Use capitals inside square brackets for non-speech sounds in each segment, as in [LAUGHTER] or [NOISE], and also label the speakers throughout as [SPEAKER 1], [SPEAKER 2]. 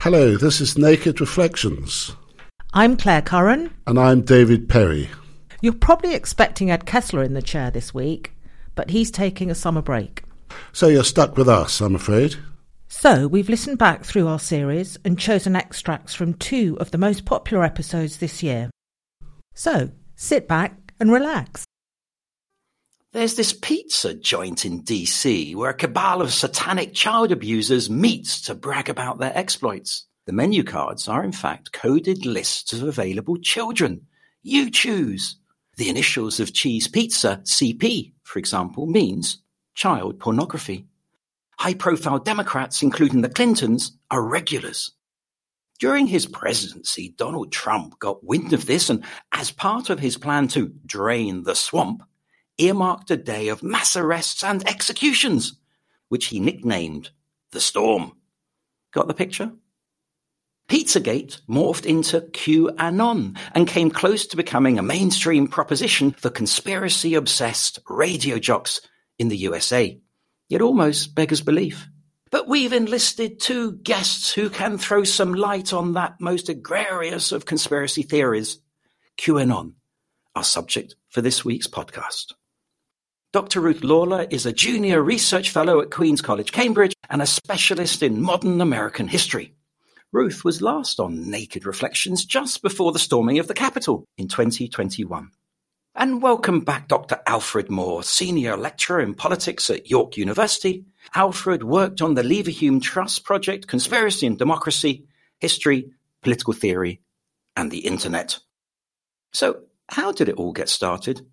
[SPEAKER 1] Hello, this is Naked Reflections.
[SPEAKER 2] I'm Claire Curran.
[SPEAKER 1] And I'm David Perry.
[SPEAKER 2] You're probably expecting Ed Kessler in the chair this week, but he's taking a summer break.
[SPEAKER 1] So you're stuck with us, I'm afraid.
[SPEAKER 2] So we've listened back through our series and chosen extracts from two of the most popular episodes this year. So sit back and relax.
[SPEAKER 3] There's this pizza joint in DC where a cabal of satanic child abusers meets to brag about their exploits. The menu cards are in fact coded lists of available children. You choose. The initials of cheese pizza, CP, for example, means child pornography. High-profile Democrats, including the Clintons, are regulars. During his presidency, Donald Trump got wind of this and, as part of his plan to drain the swamp, earmarked a day of mass arrests and executions, which he nicknamed the Storm. Got the picture? Pizzagate morphed into QAnon and came close to becoming a mainstream proposition for conspiracy-obsessed radio jocks in the USA. It almost beggars belief. But we've enlisted two guests who can throw some light on that most egregious of conspiracy theories, QAnon, our subject for this week's podcast. Dr. Ruth Lawlor is a junior research fellow at Queen's College, Cambridge, and a specialist in modern American history. Ruth was last on Naked Reflections just before the storming of the Capitol in 2021. And welcome back, Dr. Alfred Moore, Senior Lecturer in Politics at York University. Alfred worked on the Leverhulme Trust Project, Conspiracy and Democracy, History, Political Theory, and the Internet. So, how did it all get started?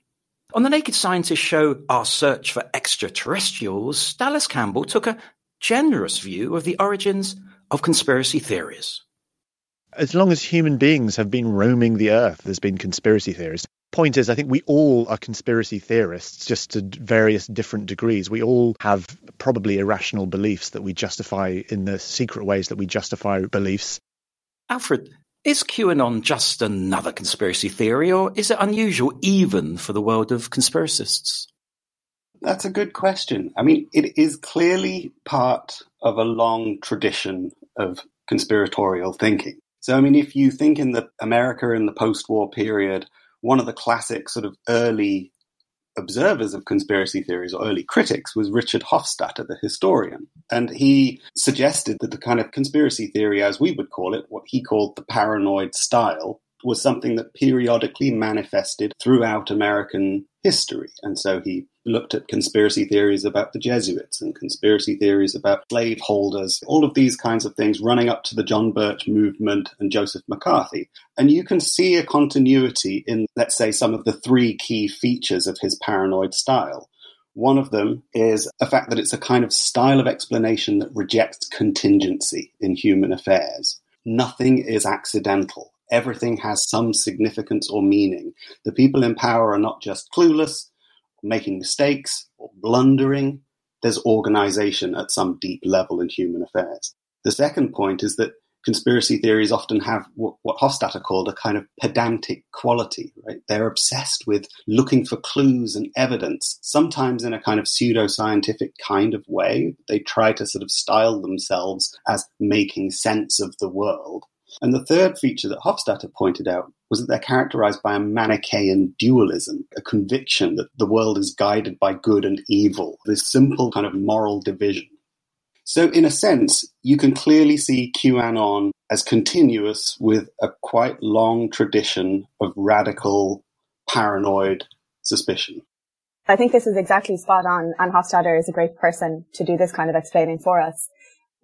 [SPEAKER 3] On the Naked Scientist show, Our Search for Extraterrestrials, Dallas Campbell took a generous view of the origins of conspiracy theories.
[SPEAKER 4] As long as human beings have been roaming the earth, there's been conspiracy theories point is, I think we all are conspiracy theorists, just to various different degrees. We all have probably irrational beliefs that we justify in the secret ways that we justify beliefs.
[SPEAKER 3] Alfred, is QAnon just another conspiracy theory, or is it unusual even for the world of conspiracists?
[SPEAKER 5] That's a good question. I mean, it is clearly part of a long tradition of conspiratorial thinking. So, I mean, if you think in the America in the post war period, one of the classic sort of early observers of conspiracy theories or early critics was Richard Hofstadter, the historian. And he suggested that the kind of conspiracy theory, as we would call it, what he called the paranoid style, was something that periodically manifested throughout American history. And so he looked at conspiracy theories about the Jesuits and conspiracy theories about slaveholders, all of these kinds of things running up to the John Birch movement and Joseph McCarthy. And you can see a continuity in, let's say, some of the three key features of his paranoid style. One of them is a fact that it's a kind of style of explanation that rejects contingency in human affairs. Nothing is accidental. Everything has some significance or meaning. The people in power are not just clueless, making mistakes or blundering. There's organization at some deep level in human affairs. The second point is that conspiracy theories often have what, what Hofstadter called a kind of pedantic quality, right? They're obsessed with looking for clues and evidence, sometimes in a kind of pseudoscientific kind of way. They try to sort of style themselves as making sense of the world. And the third feature that Hofstadter pointed out was that they're characterized by a Manichaean dualism, a conviction that the world is guided by good and evil, this simple kind of moral division. So, in a sense, you can clearly see QAnon as continuous with a quite long tradition of radical, paranoid suspicion.
[SPEAKER 6] I think this is exactly spot on, and Hofstadter is a great person to do this kind of explaining for us.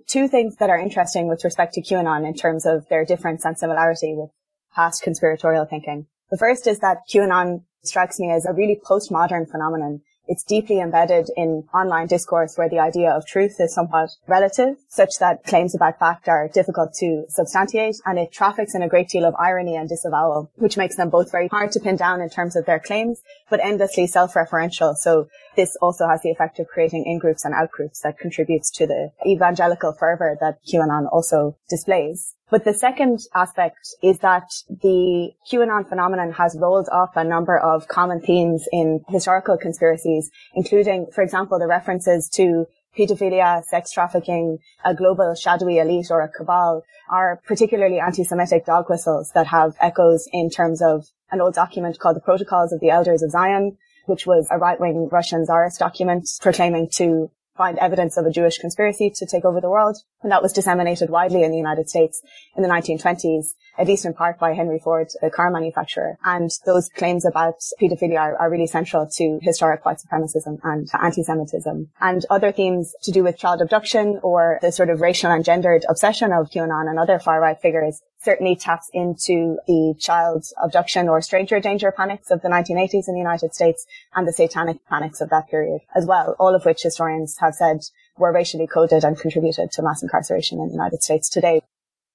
[SPEAKER 6] Two things that are interesting with respect to QAnon in terms of their difference and similarity with past conspiratorial thinking. The first is that QAnon strikes me as a really postmodern phenomenon it's deeply embedded in online discourse where the idea of truth is somewhat relative, such that claims about fact are difficult to substantiate, and it traffics in a great deal of irony and disavowal, which makes them both very hard to pin down in terms of their claims, but endlessly self-referential. So this also has the effect of creating in-groups and out-groups that contributes to the evangelical fervor that QAnon also displays. But the second aspect is that the QAnon phenomenon has rolled up a number of common themes in historical conspiracies, including, for example, the references to pedophilia, sex trafficking, a global shadowy elite or a cabal are particularly anti-Semitic dog whistles that have echoes in terms of an old document called the Protocols of the Elders of Zion, which was a right-wing Russian czarist document proclaiming to find evidence of a Jewish conspiracy to take over the world. And that was disseminated widely in the United States in the 1920s, at least in part by Henry Ford, a car manufacturer. And those claims about paedophilia are, are really central to historic white supremacism and anti-Semitism. And other themes to do with child abduction or the sort of racial and gendered obsession of QAnon and other far-right figures certainly taps into the child abduction or stranger danger panics of the 1980s in the United States and the satanic panics of that period as well, all of which historians have said were racially coded and contributed to mass incarceration in the United States today.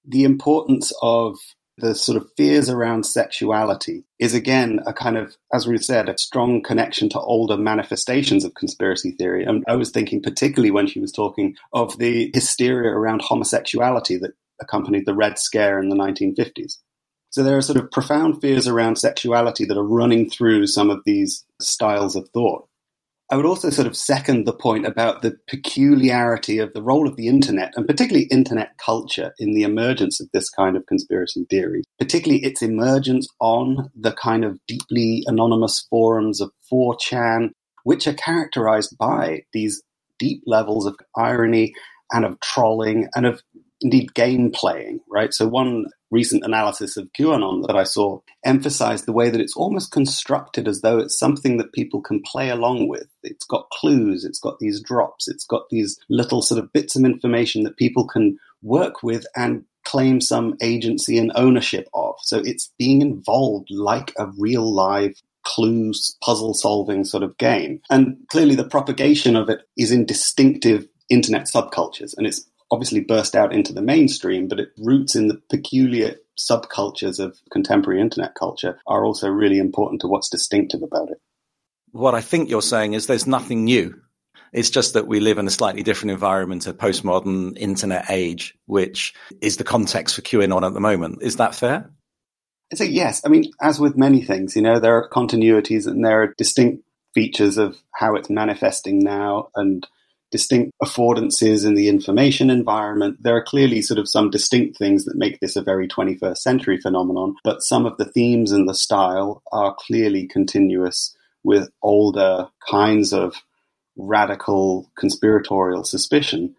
[SPEAKER 5] The importance of the sort of fears around sexuality is again a kind of, as we said, a strong connection to older manifestations of conspiracy theory. And I was thinking particularly when she was talking of the hysteria around homosexuality that accompanied the Red Scare in the 1950s. So there are sort of profound fears around sexuality that are running through some of these styles of thought. I would also sort of second the point about the peculiarity of the role of the internet and particularly internet culture in the emergence of this kind of conspiracy theory, particularly its emergence on the kind of deeply anonymous forums of 4chan, which are characterized by these deep levels of irony and of trolling and of indeed game playing, right? So one recent analysis of QAnon that I saw emphasized the way that it's almost constructed as though it's something that people can play along with. It's got clues, it's got these drops, it's got these little sort of bits of information that people can work with and claim some agency and ownership of. So it's being involved like a real live clues puzzle solving sort of game. And clearly the propagation of it is in distinctive internet subcultures and it's obviously burst out into the mainstream, but it roots in the peculiar subcultures of contemporary internet culture are also really important to what's distinctive about it.
[SPEAKER 7] What I think you're saying is there's nothing new. It's just that we live in a slightly different environment, a postmodern internet age, which is the context for QAnon at the moment. Is that fair?
[SPEAKER 5] I say yes. I mean, as with many things, you know, there are continuities and there are distinct features of how it's manifesting now and distinct affordances in the information environment. There are clearly sort of some distinct things that make this a very 21st century phenomenon, but some of the themes and the style are clearly continuous with older kinds of radical conspiratorial suspicion.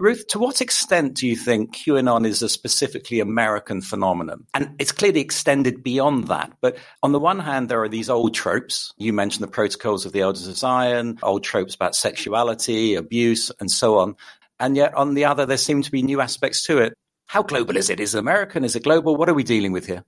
[SPEAKER 7] Ruth, to what extent do you think QAnon is a specifically American phenomenon? And it's clearly extended beyond that. But on the one hand, there are these old tropes. You mentioned the protocols of the Elders of Zion, old tropes about sexuality, abuse, and so on. And yet on the other, there seem to be new aspects to it. How global is it? Is it American? Is it global? What are we dealing with here?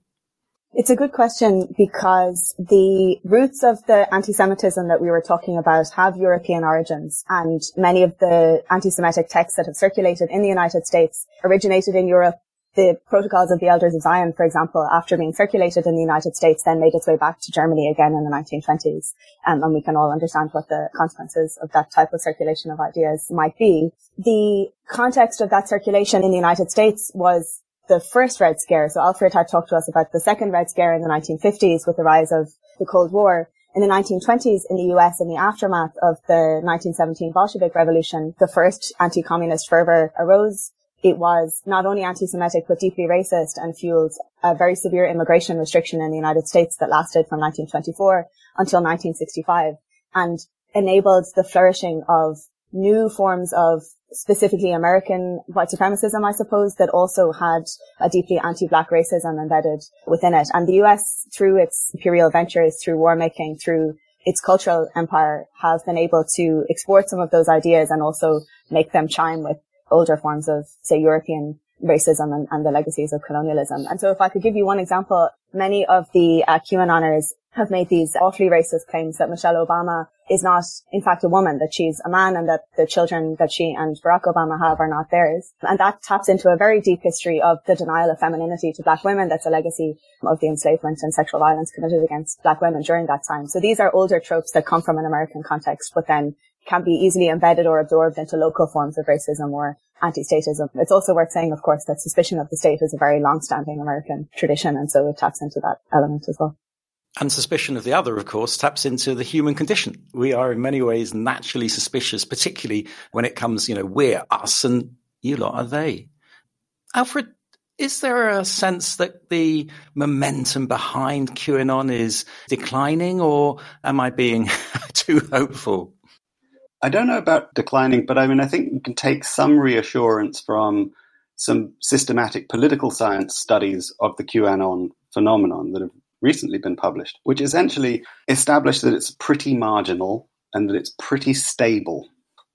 [SPEAKER 6] It's a good question because the roots of the anti-Semitism that we were talking about have European origins and many of the anti-Semitic texts that have circulated in the United States originated in Europe. The protocols of the elders of Zion, for example, after being circulated in the United States, then made its way back to Germany again in the 1920s. Um, and we can all understand what the consequences of that type of circulation of ideas might be. The context of that circulation in the United States was the first Red Scare. So Alfred had talked to us about the second Red Scare in the 1950s with the rise of the Cold War. In the 1920s in the US in the aftermath of the 1917 Bolshevik Revolution, the first anti-communist fervor arose. It was not only anti-Semitic but deeply racist and fueled a very severe immigration restriction in the United States that lasted from 1924 until 1965 and enabled the flourishing of new forms of specifically American white supremacism, I suppose, that also had a deeply anti-black racism embedded within it. And the US, through its imperial ventures, through war making, through its cultural empire, has been able to export some of those ideas and also make them chime with older forms of, say, European racism and, and the legacies of colonialism. And so if I could give you one example, many of the uh, QAnoners have made these awfully racist claims that Michelle Obama is not, in fact, a woman, that she's a man and that the children that she and Barack Obama have are not theirs. And that taps into a very deep history of the denial of femininity to black women. That's a legacy of the enslavement and sexual violence committed against black women during that time. So these are older tropes that come from an American context, but then can be easily embedded or absorbed into local forms of racism or anti-statism. It's also worth saying, of course, that suspicion of the state is a very long-standing American tradition, and so it taps into that element as well.
[SPEAKER 7] And suspicion of the other, of course, taps into the human condition. We are in many ways naturally suspicious, particularly when it comes, you know, we're us and you lot are they. Alfred, is there a sense that the momentum behind QAnon is declining or am I being [LAUGHS] too hopeful?
[SPEAKER 5] I don't know about declining, but I mean, I think you can take some reassurance from some systematic political science studies of the QAnon phenomenon that have recently been published, which essentially established that it's pretty marginal and that it's pretty stable.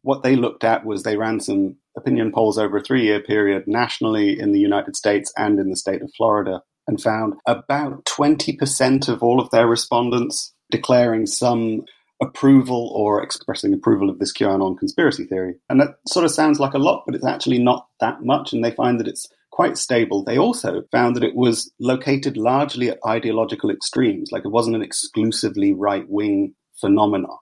[SPEAKER 5] What they looked at was they ran some opinion polls over a three year period nationally in the United States and in the state of Florida and found about 20% of all of their respondents declaring some approval or expressing approval of this QAnon conspiracy theory. And that sort of sounds like a lot, but it's actually not that much. And they find that it's quite stable. They also found that it was located largely at ideological extremes, like it wasn't an exclusively right wing phenomenon.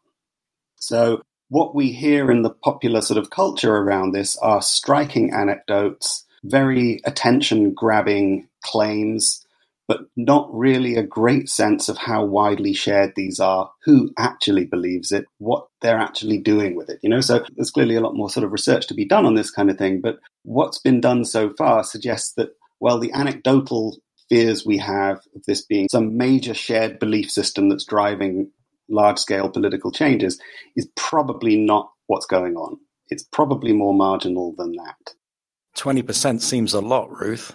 [SPEAKER 5] So what we hear in the popular sort of culture around this are striking anecdotes, very attention grabbing claims but not really a great sense of how widely shared these are, who actually believes it, what they're actually doing with it. You know, so there's clearly a lot more sort of research to be done on this kind of thing. But what's been done so far suggests that, well, the anecdotal fears we have of this being some major shared belief system that's driving large scale political changes is probably not what's going on. It's probably more marginal than that.
[SPEAKER 7] 20% seems a lot, Ruth.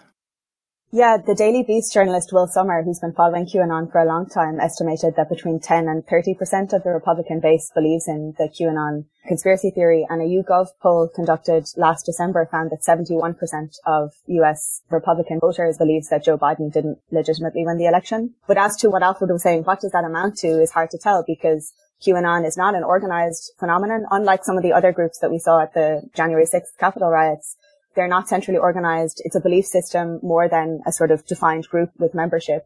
[SPEAKER 6] Yeah, the Daily Beast journalist Will Sommer, who's been following QAnon for a long time, estimated that between 10 and 30% of the Republican base believes in the QAnon conspiracy theory. And a YouGov poll conducted last December found that 71% of US Republican voters believes that Joe Biden didn't legitimately win the election. But as to what Alfred was saying, what does that amount to is hard to tell because QAnon is not an organized phenomenon, unlike some of the other groups that we saw at the January 6th Capitol riots. They're not centrally organized. It's a belief system more than a sort of defined group with membership.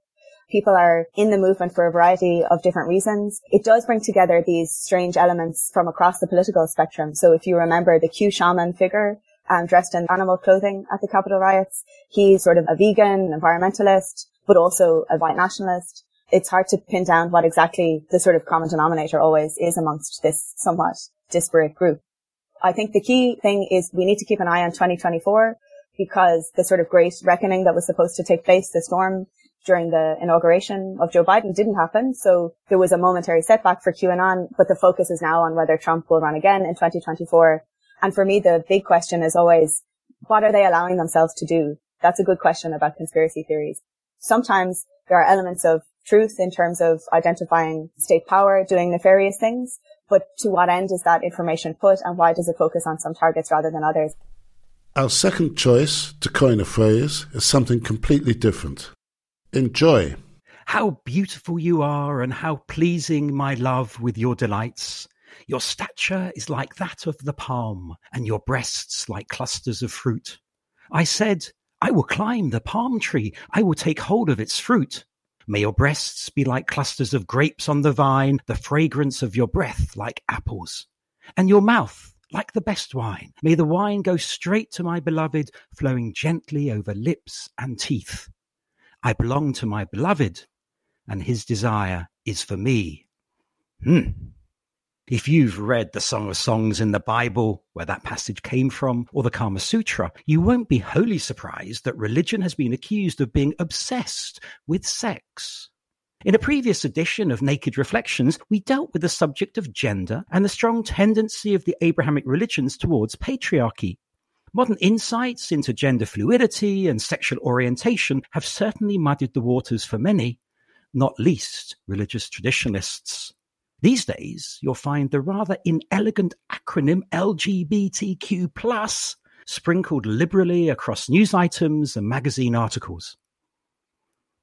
[SPEAKER 6] People are in the movement for a variety of different reasons. It does bring together these strange elements from across the political spectrum. So if you remember the Q shaman figure um, dressed in animal clothing at the Capitol riots, he's sort of a vegan, environmentalist, but also a white nationalist. It's hard to pin down what exactly the sort of common denominator always is amongst this somewhat disparate group. I think the key thing is we need to keep an eye on 2024 because the sort of great reckoning that was supposed to take place, the storm during the inauguration of Joe Biden didn't happen. So there was a momentary setback for QAnon, but the focus is now on whether Trump will run again in 2024. And for me, the big question is always, what are they allowing themselves to do? That's a good question about conspiracy theories. Sometimes there are elements of truth in terms of identifying state power, doing nefarious things. But to what end is that information put and why does it focus on some targets rather than others?
[SPEAKER 1] Our second choice, to coin a phrase, is something completely different. Enjoy.
[SPEAKER 3] How beautiful you are, and how pleasing, my love, with your delights. Your stature is like that of the palm, and your breasts like clusters of fruit. I said, I will climb the palm tree, I will take hold of its fruit. May your breasts be like clusters of grapes on the vine, the fragrance of your breath like apples, and your mouth like the best wine. May the wine go straight to my beloved, flowing gently over lips and teeth. I belong to my beloved, and his desire is for me. Hmm. If you've read the Song of Songs in the Bible, where that passage came from, or the Kama Sutra, you won't be wholly surprised that religion has been accused of being obsessed with sex. In a previous edition of Naked Reflections, we dealt with the subject of gender and the strong tendency of the Abrahamic religions towards patriarchy. Modern insights into gender fluidity and sexual orientation have certainly muddied the waters for many, not least religious traditionalists. These days, you'll find the rather inelegant acronym LGBTQ sprinkled liberally across news items and magazine articles.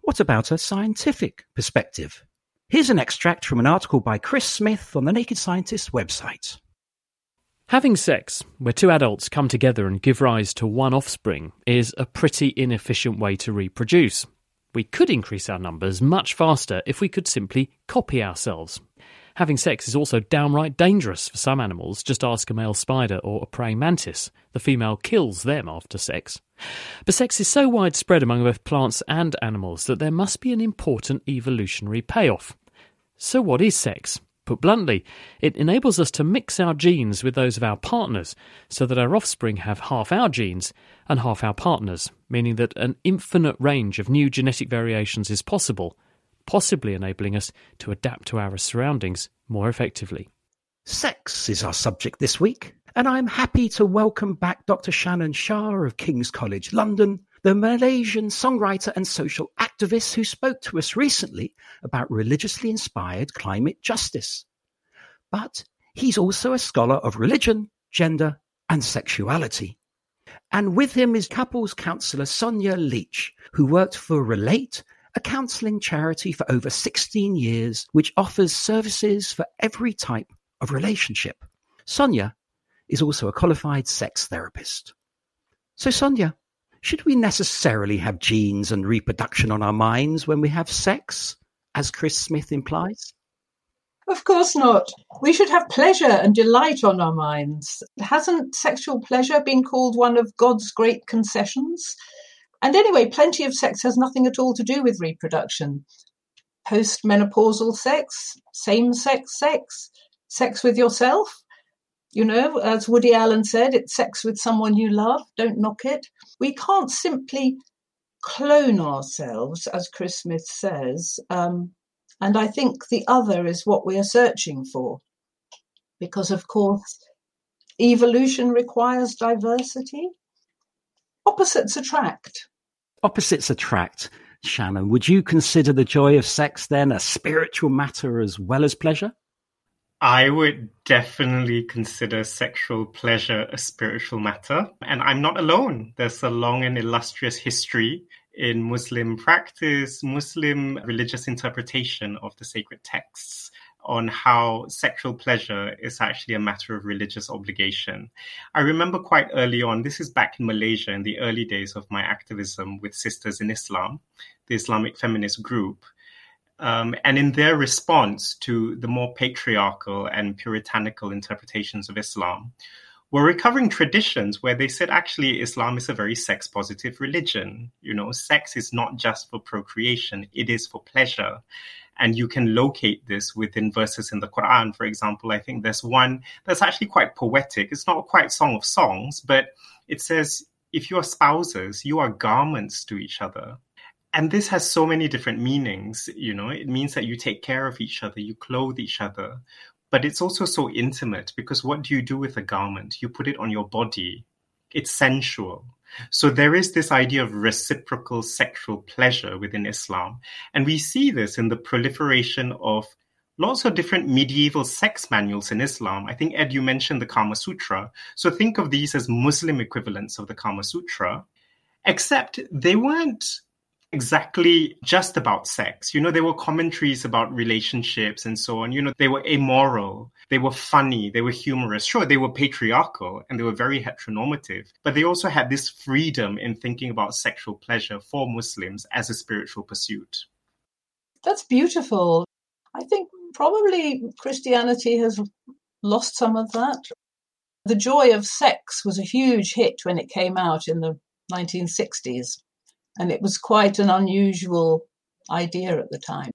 [SPEAKER 3] What about a scientific perspective? Here's an extract from an article by Chris Smith on the Naked Scientist website.
[SPEAKER 8] Having sex, where two adults come together and give rise to one offspring, is a pretty inefficient way to reproduce. We could increase our numbers much faster if we could simply copy ourselves. Having sex is also downright dangerous for some animals. Just ask a male spider or a praying mantis. The female kills them after sex. But sex is so widespread among both plants and animals that there must be an important evolutionary payoff. So, what is sex? Put bluntly, it enables us to mix our genes with those of our partners so that our offspring have half our genes and half our partners, meaning that an infinite range of new genetic variations is possible possibly enabling us to adapt to our surroundings more effectively.
[SPEAKER 3] Sex is our subject this week, and I'm happy to welcome back Dr. Shanon Shah of King's College London, the Malaysian songwriter and social activist who spoke to us recently about religiously inspired climate justice. But he's also a scholar of religion, gender, and sexuality. And with him is couples counsellor Sonia Leach, who worked for Relate a counselling charity for over 16 years which offers services for every type of relationship. Sonia is also a qualified sex therapist. So, Sonia, should we necessarily have genes and reproduction on our minds when we have sex, as Chris Smith implies?
[SPEAKER 9] Of course not. We should have pleasure and delight on our minds. Hasn't sexual pleasure been called one of God's great concessions? And anyway, plenty of sex has nothing at all to do with reproduction. Postmenopausal sex, same sex sex, sex with yourself. You know, as Woody Allen said, it's sex with someone you love, don't knock it. We can't simply clone ourselves, as Chris Smith says. Um, and I think the other is what we are searching for. Because, of course, evolution requires diversity. Opposites attract.
[SPEAKER 3] Opposites attract. Shanon, would you consider the joy of sex then a spiritual matter as well as pleasure?
[SPEAKER 10] I would definitely consider sexual pleasure a spiritual matter. And I'm not alone. There's a long and illustrious history in Muslim practice, Muslim religious interpretation of the sacred texts on how sexual pleasure is actually a matter of religious obligation. I remember quite early on, this is back in Malaysia in the early days of my activism with Sisters in Islam, the Islamic feminist group. Um, and in their response to the more patriarchal and puritanical interpretations of Islam, were recovering traditions where they said actually Islam is a very sex positive religion. You know, sex is not just for procreation, it is for pleasure. And you can locate this within verses in the Quran, for example. I think there's one that's actually quite poetic. It's not quite Song of Songs, but it says, if you are spouses, you are garments to each other. And this has so many different meanings. You know, it means that you take care of each other, you clothe each other. But it's also so intimate because what do you do with a garment? You put it on your body. It's sensual. So there is this idea of reciprocal sexual pleasure within Islam. And we see this in the proliferation of lots of different medieval sex manuals in Islam. I think, Ed, you mentioned the Kama Sutra. So think of these as Muslim equivalents of the Kama Sutra, except they weren't exactly just about sex. You know, there were commentaries about relationships and so on. You know, they were amoral, they were funny, they were humorous. Sure, they were patriarchal and they were very heteronormative, but they also had this freedom in thinking about sexual pleasure for Muslims as a spiritual pursuit.
[SPEAKER 9] That's beautiful. I think probably Christianity has lost some of that. The joy of sex was a huge hit when it came out in the 1960s and it was quite an unusual idea at the time.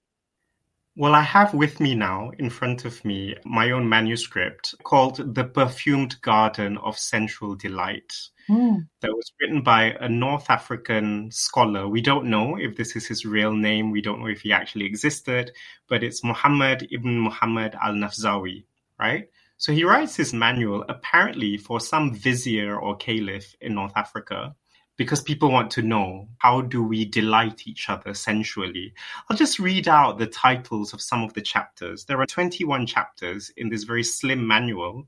[SPEAKER 10] Well, I have with me now, in front of me, my own manuscript called The Perfumed Garden of Sensual Delight.
[SPEAKER 9] Mm.
[SPEAKER 10] That was written by a North African scholar. We don't know if this is his real name. We don't know if he actually existed, but it's Muhammad ibn Muhammad al Nafzawi, right? So he writes his manual apparently for some vizier or caliph in North Africa because people want to know how do we delight each other sensually. I'll just read out the titles of some of the chapters. There are 21 chapters in this very slim manual.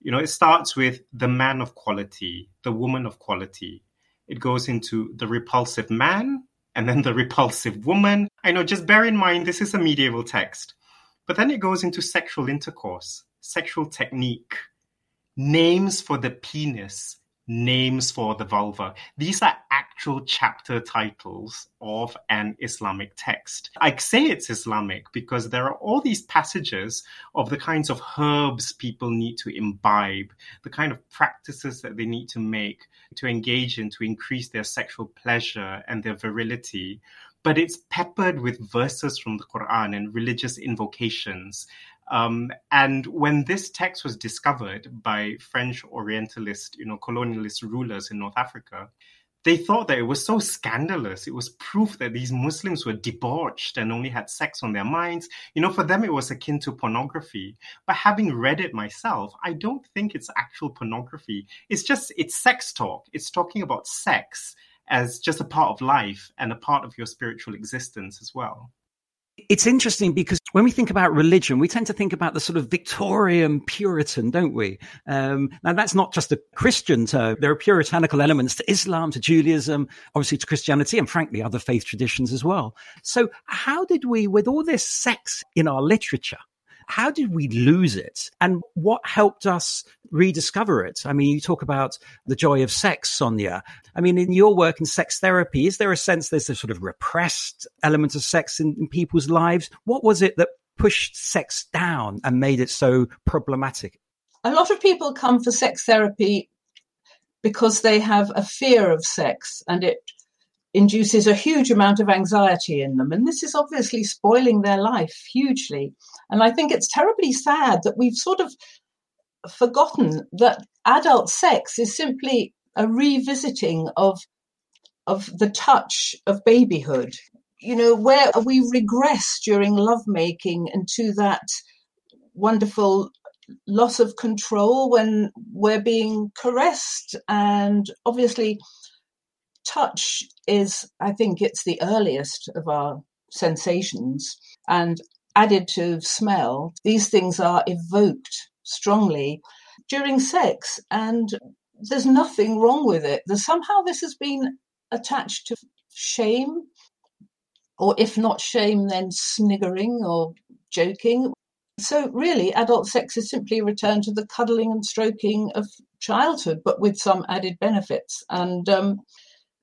[SPEAKER 10] You know, it starts with the man of quality, the woman of quality. It goes into the repulsive man and then the [LAUGHS] repulsive woman. I know, just bear in mind, this is a medieval text. But then it goes into sexual intercourse, sexual technique, names for the penis, names for the vulva. These are actual chapter titles of an Islamic text. I say it's Islamic because there are all these passages of the kinds of herbs people need to imbibe, the kind of practices that they need to make to engage in to increase their sexual pleasure and their virility. But it's peppered with verses from the Quran and religious invocations um, and when this text was discovered by French Orientalist, you know, colonialist rulers in North Africa, they thought that it was so scandalous. It was proof that these Muslims were debauched and only had sex on their minds. You know, for them, it was akin to pornography. But having read it myself, I don't think it's actual pornography. It's just, it's sex talk. It's talking about sex as just a part of life and a part of your spiritual existence as well.
[SPEAKER 3] It's interesting because when we think about religion, we tend to think about the sort of Victorian Puritan, don't we? Um, now, that's not just a Christian term. There are puritanical elements to Islam, to Judaism, obviously to Christianity, and frankly, other faith traditions as well. So, how did we, with all this sex in our literature, how did we lose it? And what helped us rediscover it? I mean, you talk about the joy of sex, Sonia. I mean, in your work in sex therapy, is there a sense there's a sort of repressed element of sex in, in people's lives? What was it that pushed sex down and made it so problematic?
[SPEAKER 9] A lot of people come for sex therapy because they have a fear of sex and it induces a huge amount of anxiety in them. And this is obviously spoiling their life hugely. And I think it's terribly sad that we've sort of forgotten that adult sex is simply a revisiting of of the touch of babyhood. You know, where we regress during lovemaking into that wonderful loss of control when we're being caressed and obviously touch is, I think, it's the earliest of our sensations. And added to smell, these things are evoked strongly during sex. And there's nothing wrong with it. There's somehow this has been attached to shame, or if not shame, then sniggering or joking. So, really, adult sex is simply a return to the cuddling and stroking of childhood, but with some added benefits. And um,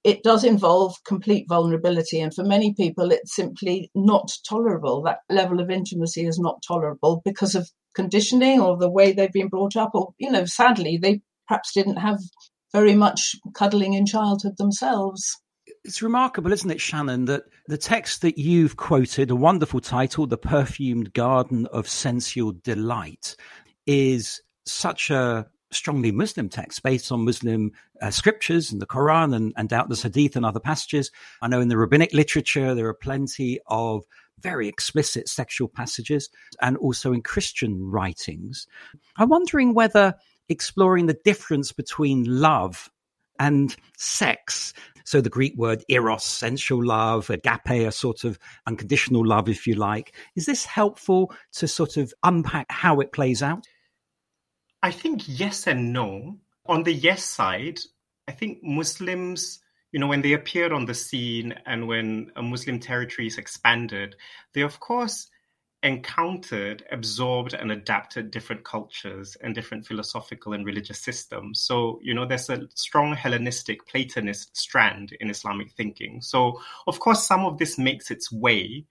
[SPEAKER 9] it does involve complete vulnerability. And for many people, it's simply not tolerable. That level of intimacy is not tolerable because of conditioning or the way they've been brought up, or, you know, sadly, they perhaps didn't have very much cuddling in childhood themselves.
[SPEAKER 3] It's remarkable, isn't it, Shanon, that the text that you've quoted, a wonderful title, The Perfumed Garden of Sensual Delight, is such a strongly Muslim texts based on Muslim uh, scriptures and the Quran and, and doubtless Hadith and other passages. I know in the rabbinic literature there are plenty of very explicit sexual passages and also in Christian writings. I'm wondering whether exploring the difference between love and sex. So the Greek word eros, sensual love, agape, a sort of unconditional love, if you like. Is this helpful to sort of unpack how it plays out?
[SPEAKER 10] I think yes and no. On the yes side, I think Muslims, you know, when they appeared on the scene and when a Muslim territories expanded, they of course encountered, absorbed, and adapted different cultures and different philosophical and religious systems. So, you know, there's a strong Hellenistic Platonist strand in Islamic thinking. So, of course, some of this makes its way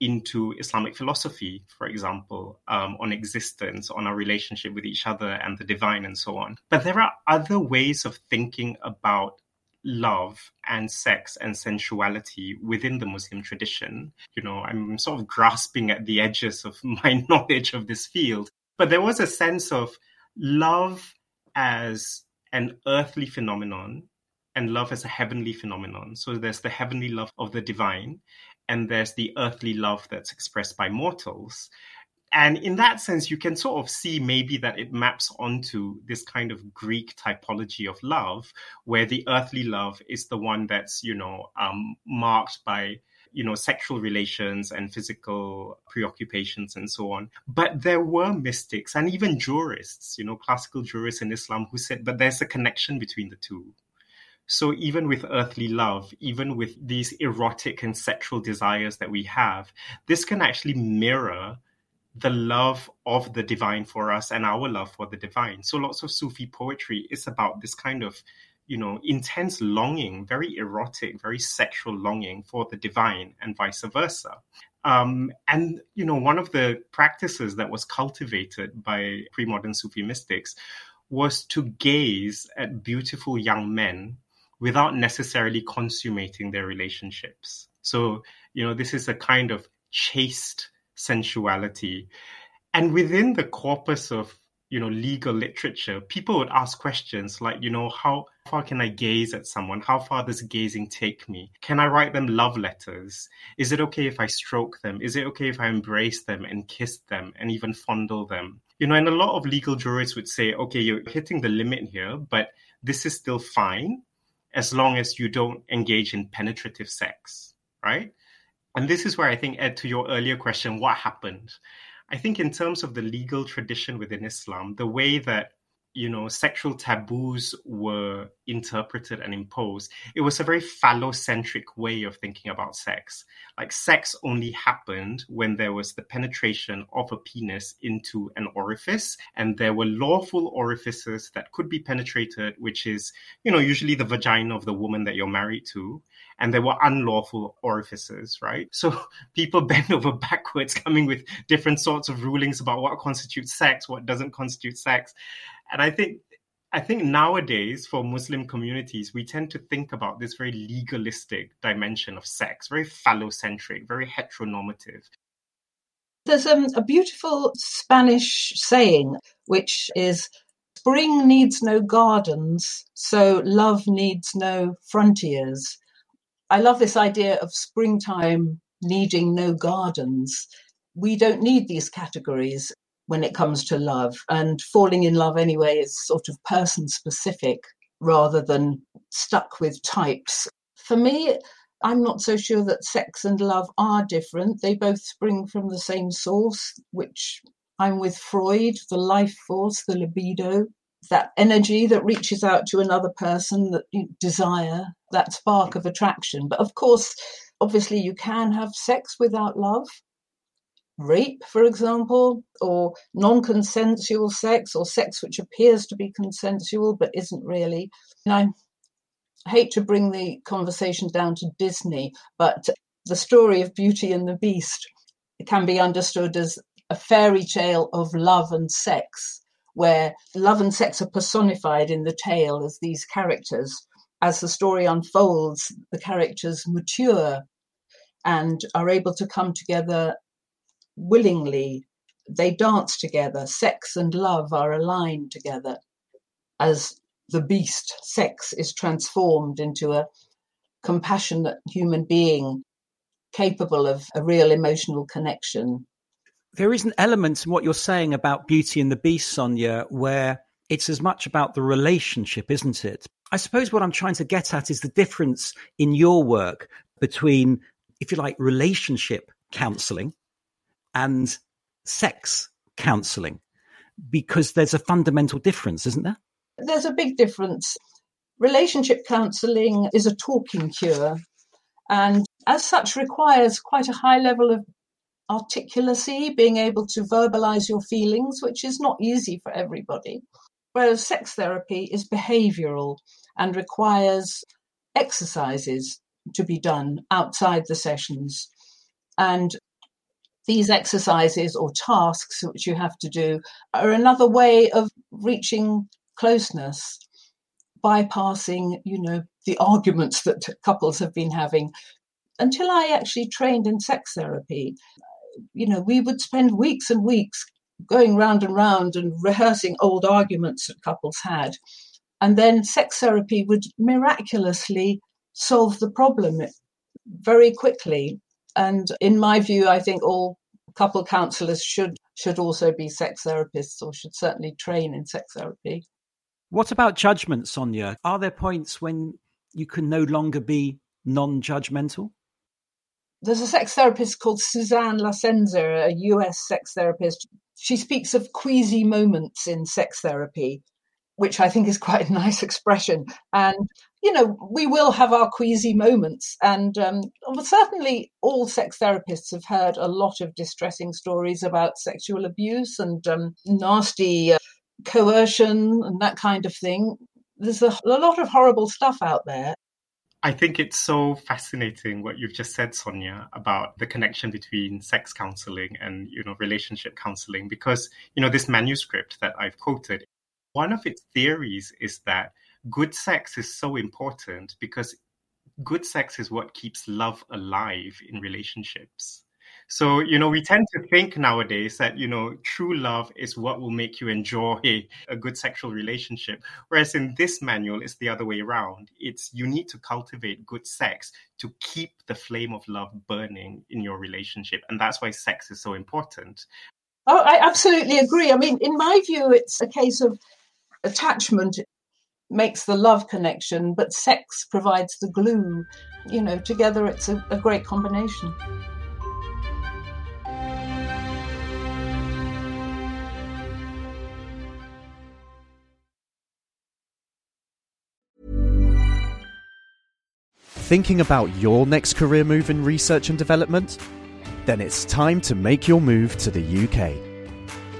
[SPEAKER 10] into Islamic philosophy, for example, um, on existence, on our relationship with each other and the divine, and so on. But there are other ways of thinking about love and sex and sensuality within the Muslim tradition. You know, I'm sort of grasping at the edges of [LAUGHS] my knowledge of this field, but there was a sense of love as an earthly phenomenon and love as a heavenly phenomenon. So there's the heavenly love of the divine, and there's the earthly love that's expressed by mortals. And in that sense, you can sort of see maybe that it maps onto this kind of Greek typology of love, where the earthly love is the one that's, you know, um, marked by you know, sexual relations and physical preoccupations and so on. But there were mystics and even jurists, you know, classical jurists in Islam who said, but there's a connection between the two. So even with earthly love, even with these erotic and sexual desires that we have, this can actually mirror the love of the divine for us and our love for the divine. So lots of Sufi poetry is about this kind of, you know, intense longing, very erotic, very sexual longing for the divine and vice versa. Um, and you know, one of the practices that was cultivated by pre-modern Sufi mystics was to gaze at beautiful young men without necessarily consummating their relationships. So, you know, this is a kind of chaste sensuality. And within the corpus of, you know, legal literature, people would ask questions like, you know, how far can I gaze at someone? How far does gazing take me? Can I write them love letters? Is it okay if I stroke them? Is it okay if I embrace them and kiss them and even fondle them? You know, and a lot of legal jurists would say, okay, you're hitting the limit here, but this is still fine as long as you don't engage in penetrative sex, right? And this is where I think, Ed, to your earlier question, what happened? I think, in terms of the legal tradition within Islam, the way that you know, sexual taboos were interpreted and imposed, it was a very phallocentric way of thinking about sex. Like sex only happened when there was the penetration of a penis into an orifice, and there were lawful orifices that could be penetrated, which is, you know, usually the vagina of the woman that you're married to. And there were unlawful orifices, right? So [LAUGHS] people bend over backwards coming with different sorts of rulings about what constitutes sex, what doesn't constitute sex. And I think I think nowadays for Muslim communities, we tend to think about this very legalistic dimension of sex, very phallocentric, very heteronormative.
[SPEAKER 9] There's um, a beautiful Spanish saying, which is Spring needs no gardens, so love needs no frontiers. I love this idea of springtime needing no gardens. We don't need these categories when it comes to love. And falling in love anyway is sort of person specific rather than stuck with types. For me, I'm not so sure that sex and love are different. They both spring from the same source, which I'm with Freud the life force, the libido, that energy that reaches out to another person, that you desire, that spark of attraction. But of course, obviously, you can have sex without love rape, for example, or non consensual sex, or sex which appears to be consensual but isn't really. And I hate to bring the conversation down to Disney, but the story of Beauty and the Beast can be understood as a fairy tale of love and sex, where love and sex are personified in the tale as these characters. As the story unfolds, the characters mature and are able to come together willingly. They dance together. Sex and love are aligned together. As the beast, sex is transformed into a compassionate human being capable of a real emotional connection.
[SPEAKER 3] There is an element in what you're saying about Beauty and the Beast, Sonia, where it's as much about the relationship, isn't it? I suppose what I'm trying to get at is the difference in your work between, if you like, relationship counseling and sex counseling because there's a fundamental difference, isn't there?
[SPEAKER 9] There's a big difference. Relationship counseling is a talking cure and as such requires quite a high level of articulacy, being able to verbalize your feelings, which is not easy for everybody. Whereas sex therapy is behavioral and requires exercises to be done outside the sessions. And these exercises or tasks which you have to do are another way of reaching closeness. bypassing, you know, the arguments that [LAUGHS] couples have been having. Until I actually trained in sex therapy, you know, we would spend weeks and weeks going round and round and [LAUGHS] rehearsing old arguments that couples had. And then sex therapy would miraculously solve the problem very quickly. And in my view, I think all couple counselors should should also be sex therapists or should certainly train in sex therapy.
[SPEAKER 3] What about judgment, Sonia? Are there points when you can no longer be non-judgmental?
[SPEAKER 9] There's a sex therapist called Suzanne Iasenza, a US sex therapist. She speaks of queasy moments in sex therapy, which I think is quite a nice [LAUGHS] expression. And, you know, we will have our queasy moments. And um, certainly all sex therapists have heard a lot of distressing stories about sexual abuse and um, nasty uh, coercion and that kind of thing. There's a, a lot of horrible stuff out there.
[SPEAKER 10] I think it's so fascinating what you've just said, Sonia, about the connection between sex counseling and, you know, relationship counseling, because, you know, this manuscript that I've quoted, one of its theories is that good sex is so important because good sex is what keeps love alive in relationships. So, you know, we tend to think nowadays that, you know, true love is what will make you enjoy a good sexual relationship. Whereas in this manual, it's the other way around. It's you need to cultivate good sex to keep the flame of love burning in your relationship. And that's why sex is so important.
[SPEAKER 9] Oh, I absolutely agree. I mean, in my view, it's a case of attachment makes the love connection, but sex provides the glue. You know, together it's a, a great combination.
[SPEAKER 11] Thinking about your next career move in research and development? Then it's time to make your move to the UK.